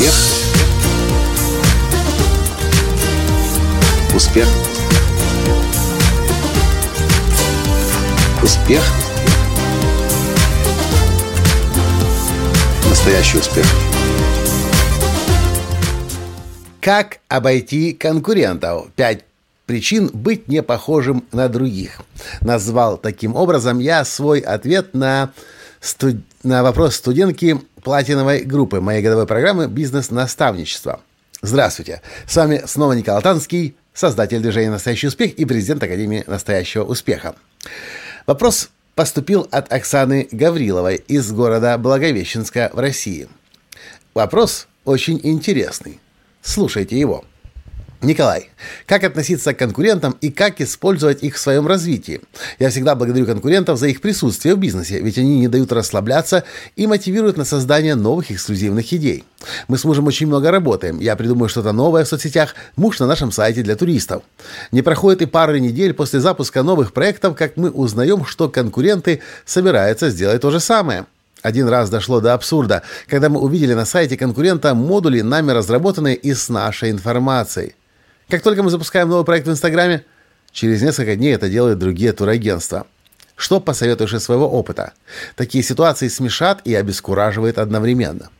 Успех. Успех. Успех. Настоящий успех. Как обойти конкурентов? Пять причин быть не похожим на других. Назвал таким образом я свой ответ на, студ... на вопрос студентки платиновой группы моей годовой программы «Бизнес-наставничество». Здравствуйте! С вами снова Николай Танский, создатель движения «Настоящий успех» и президент Академии «Настоящего успеха». Вопрос поступил от Оксаны Гавриловой из города Благовещенска в России. Вопрос очень интересный. Слушайте его. Николай, как относиться к конкурентам и как использовать их в своем развитии? Я всегда благодарю конкурентов за их присутствие в бизнесе, ведь они не дают расслабляться и мотивируют на создание новых эксклюзивных идей. Мы с мужем очень много работаем. Я придумаю что-то новое в соцсетях, муж на нашем сайте для туристов. Не проходит и пары недель после запуска новых проектов, как мы узнаем, что конкуренты собираются сделать то же самое. Один раз дошло до абсурда, когда мы увидели на сайте конкурента модули, нами разработанные и с нашей информацией. Как только мы запускаем новый проект в Инстаграме, через несколько дней это делают другие турагентства. Что посоветуешь из своего опыта? Такие ситуации смешат и обескураживают одновременно.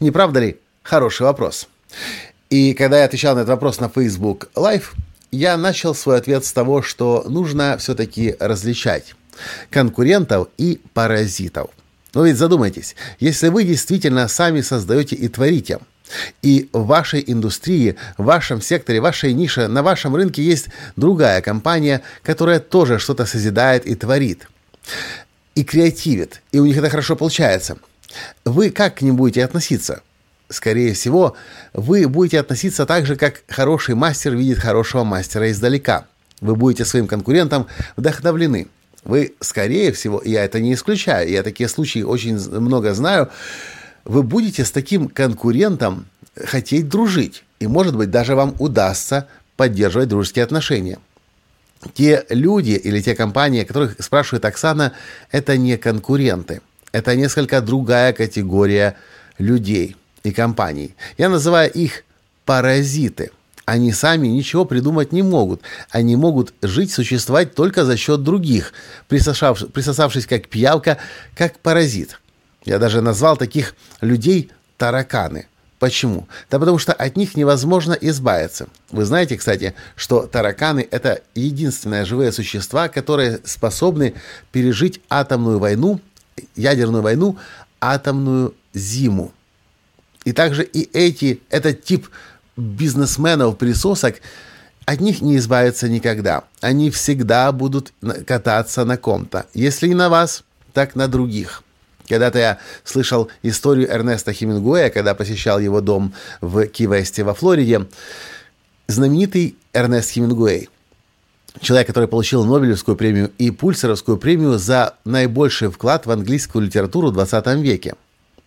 Не правда ли? Хороший вопрос. И когда я отвечал на этот вопрос на Facebook Live, я начал свой ответ с того, что нужно все-таки различать конкурентов и паразитов. Но ведь задумайтесь, если вы действительно сами создаете и творите – и в вашей индустрии, в вашем секторе, вашей нише, на вашем рынке есть другая компания, которая тоже что-то созидает и творит. И креативит. И у них это хорошо получается. Вы как к ним будете относиться? Скорее всего, вы будете относиться так же, как хороший мастер видит хорошего мастера издалека. Вы будете своим конкурентам вдохновлены. Вы, скорее всего, я это не исключаю, я такие случаи очень много знаю, вы будете с таким конкурентом хотеть дружить. И, может быть, даже вам удастся поддерживать дружеские отношения. Те люди или те компании, о которых спрашивает Оксана, это не конкуренты. Это несколько другая категория людей и компаний. Я называю их паразиты. Они сами ничего придумать не могут. Они могут жить, существовать только за счет других, присосавшись, присосавшись как пиявка, как паразит. Я даже назвал таких людей тараканы. Почему? Да потому что от них невозможно избавиться. Вы знаете, кстати, что тараканы – это единственные живые существа, которые способны пережить атомную войну, ядерную войну, атомную зиму. И также и эти, этот тип бизнесменов-присосок, от них не избавиться никогда. Они всегда будут кататься на ком-то. Если не на вас, так на других. Когда-то я слышал историю Эрнеста Хемингуэя, когда посещал его дом в Ки-Весте во Флориде. Знаменитый Эрнест Хемингуэй, человек, который получил Нобелевскую премию и Пульсеровскую премию за наибольший вклад в английскую литературу в 20 веке.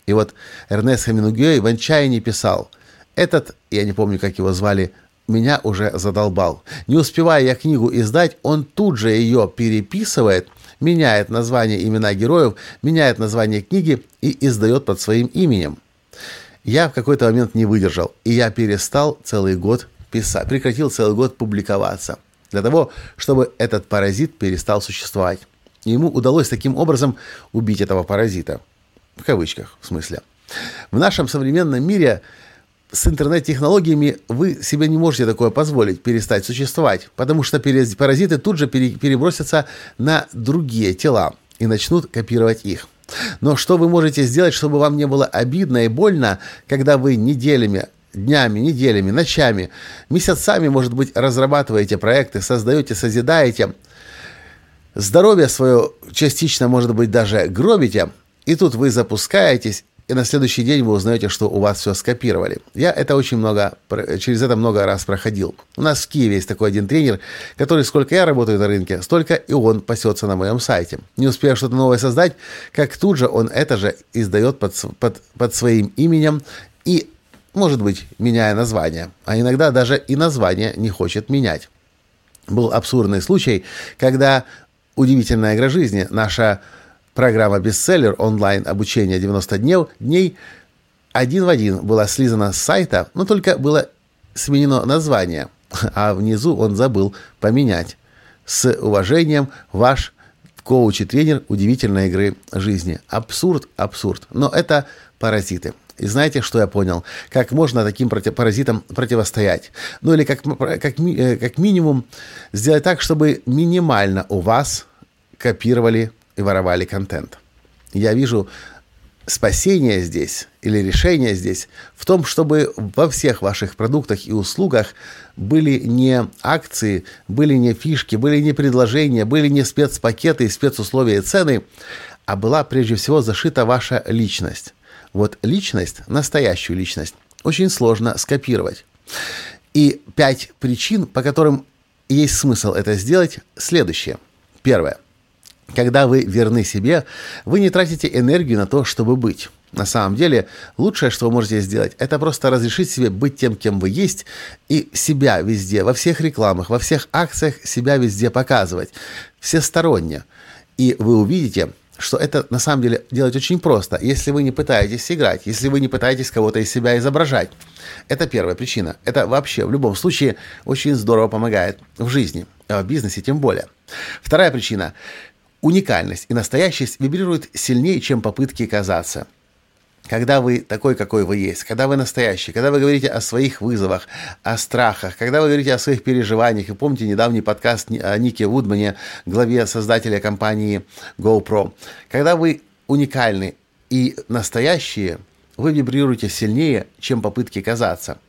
И вот Эрнест Хемингуэй в отчаянии писал «Этот, я не помню, как его звали, меня уже задолбал. Не успевая я книгу издать, он тут же ее переписывает, меняет название имена героев, меняет название книги и издает под своим именем. Я в какой-то момент не выдержал, и я перестал целый год писать, прекратил целый год публиковаться, для того, чтобы этот паразит перестал существовать. И ему удалось таким образом убить этого паразита. В кавычках, в смысле. В нашем современном мире с интернет-технологиями вы себе не можете такое позволить, перестать существовать, потому что паразиты тут же перебросятся на другие тела и начнут копировать их. Но что вы можете сделать, чтобы вам не было обидно и больно, когда вы неделями, днями, неделями, ночами, месяцами, может быть, разрабатываете проекты, создаете, созидаете, здоровье свое частично, может быть, даже гробите, и тут вы запускаетесь и на следующий день вы узнаете, что у вас все скопировали. Я это очень много, через это много раз проходил. У нас в Киеве есть такой один тренер, который, сколько я работаю на рынке, столько и он пасется на моем сайте. Не успея что-то новое создать, как тут же он это же издает под, под, под своим именем и, может быть, меняя название. А иногда даже и название не хочет менять. Был абсурдный случай, когда удивительная игра жизни, наша Программа «Бестселлер» онлайн обучение 90 дней, дней один в один была слизана с сайта, но только было сменено название, а внизу он забыл поменять. С уважением, ваш коуч и тренер удивительной игры жизни. Абсурд, абсурд. Но это паразиты. И знаете, что я понял? Как можно таким проти- паразитам противостоять? Ну или как, как, э, как минимум сделать так, чтобы минимально у вас копировали и воровали контент. Я вижу спасение здесь или решение здесь в том, чтобы во всех ваших продуктах и услугах были не акции, были не фишки, были не предложения, были не спецпакеты, спецусловия и цены, а была прежде всего зашита ваша личность. Вот личность, настоящую личность, очень сложно скопировать. И пять причин, по которым есть смысл это сделать, следующие. Первое. Когда вы верны себе, вы не тратите энергию на то, чтобы быть. На самом деле, лучшее, что вы можете сделать, это просто разрешить себе быть тем, кем вы есть, и себя везде, во всех рекламах, во всех акциях себя везде показывать, всесторонне. И вы увидите, что это на самом деле делать очень просто, если вы не пытаетесь играть, если вы не пытаетесь кого-то из себя изображать. Это первая причина. Это вообще в любом случае очень здорово помогает в жизни, а в бизнесе тем более. Вторая причина. Уникальность и настоящесть вибрируют сильнее, чем попытки казаться. Когда вы такой, какой вы есть, когда вы настоящий, когда вы говорите о своих вызовах, о страхах, когда вы говорите о своих переживаниях, и помните недавний подкаст о Нике Вудмане, главе создателя компании GoPro, когда вы уникальны и настоящие, вы вибрируете сильнее, чем попытки казаться.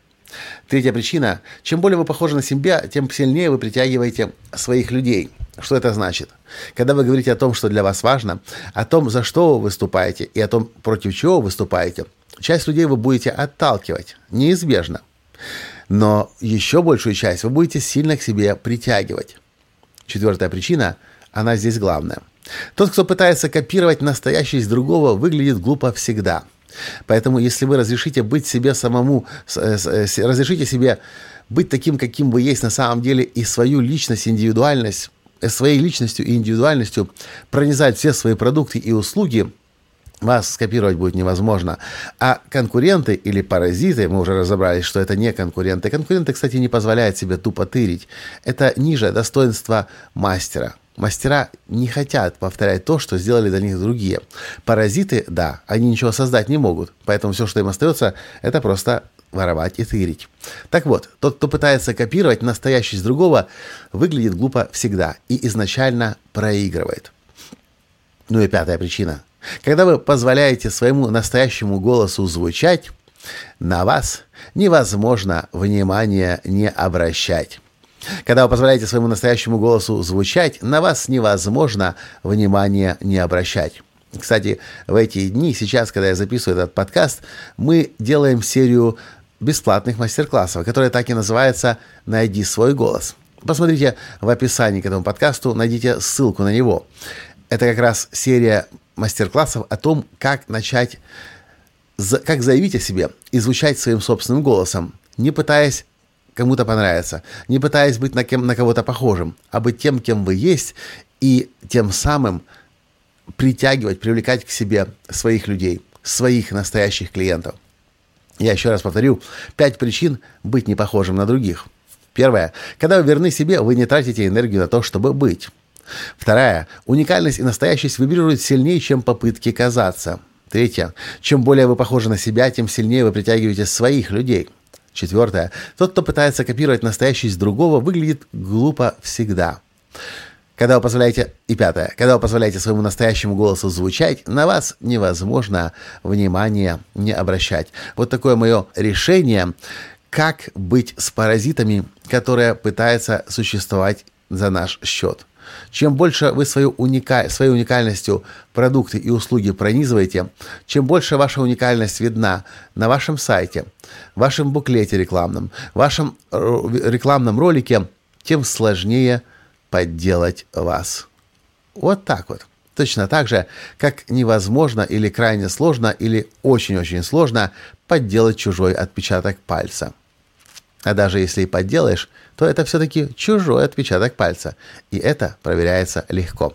Третья причина. Чем более вы похожи на себя, тем сильнее вы притягиваете своих людей – что это значит? Когда вы говорите о том, что для вас важно, о том, за что вы выступаете и о том, против чего вы выступаете, часть людей вы будете отталкивать, неизбежно. Но еще большую часть вы будете сильно к себе притягивать. Четвертая причина, она здесь главная. Тот, кто пытается копировать настоящесть другого, выглядит глупо всегда. Поэтому, если вы разрешите быть себе самому, э, э, разрешите себе быть таким, каким вы есть на самом деле, и свою личность, индивидуальность своей личностью и индивидуальностью пронизать все свои продукты и услуги, вас скопировать будет невозможно. А конкуренты или паразиты, мы уже разобрались, что это не конкуренты. Конкуренты, кстати, не позволяют себе тупо тырить. Это ниже достоинства мастера. Мастера не хотят повторять то, что сделали для них другие. Паразиты, да, они ничего создать не могут. Поэтому все, что им остается, это просто воровать и тырить. Так вот, тот, кто пытается копировать настоящесть другого, выглядит глупо всегда и изначально проигрывает. Ну и пятая причина. Когда вы позволяете своему настоящему голосу звучать, на вас невозможно внимания не обращать. Когда вы позволяете своему настоящему голосу звучать, на вас невозможно внимания не обращать. Кстати, в эти дни, сейчас, когда я записываю этот подкаст, мы делаем серию бесплатных мастер-классов, которая так и называется «Найди свой голос». Посмотрите в описании к этому подкасту, найдите ссылку на него. Это как раз серия мастер-классов о том, как начать, как заявить о себе и звучать своим собственным голосом, не пытаясь кому-то понравиться, не пытаясь быть на, кем, на кого-то похожим, а быть тем, кем вы есть, и тем самым притягивать, привлекать к себе своих людей, своих настоящих клиентов. Я еще раз повторю, пять причин быть не похожим на других. Первое. Когда вы верны себе, вы не тратите энергию на то, чтобы быть. Вторая. Уникальность и настоящесть вибрируют сильнее, чем попытки казаться. Третье. Чем более вы похожи на себя, тем сильнее вы притягиваете своих людей. Четвертое. Тот, кто пытается копировать настоящесть другого, выглядит глупо всегда. Когда вы позволяете... И пятое. Когда вы позволяете своему настоящему голосу звучать, на вас невозможно внимание не обращать. Вот такое мое решение, как быть с паразитами, которые пытаются существовать за наш счет. Чем больше вы свою уника... своей уникальностью продукты и услуги пронизываете, чем больше ваша уникальность видна на вашем сайте, вашем буклете рекламном, вашем рекламном ролике, тем сложнее – подделать вас. Вот так вот. Точно так же, как невозможно или крайне сложно или очень-очень сложно подделать чужой отпечаток пальца. А даже если и подделаешь, то это все-таки чужой отпечаток пальца. И это проверяется легко.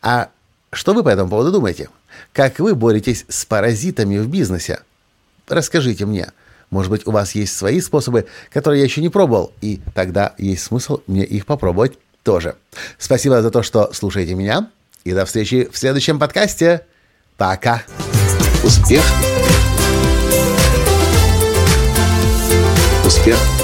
А что вы по этому поводу думаете? Как вы боретесь с паразитами в бизнесе? расскажите мне. Может быть, у вас есть свои способы, которые я еще не пробовал, и тогда есть смысл мне их попробовать тоже. Спасибо за то, что слушаете меня, и до встречи в следующем подкасте. Пока. Успех. Успех.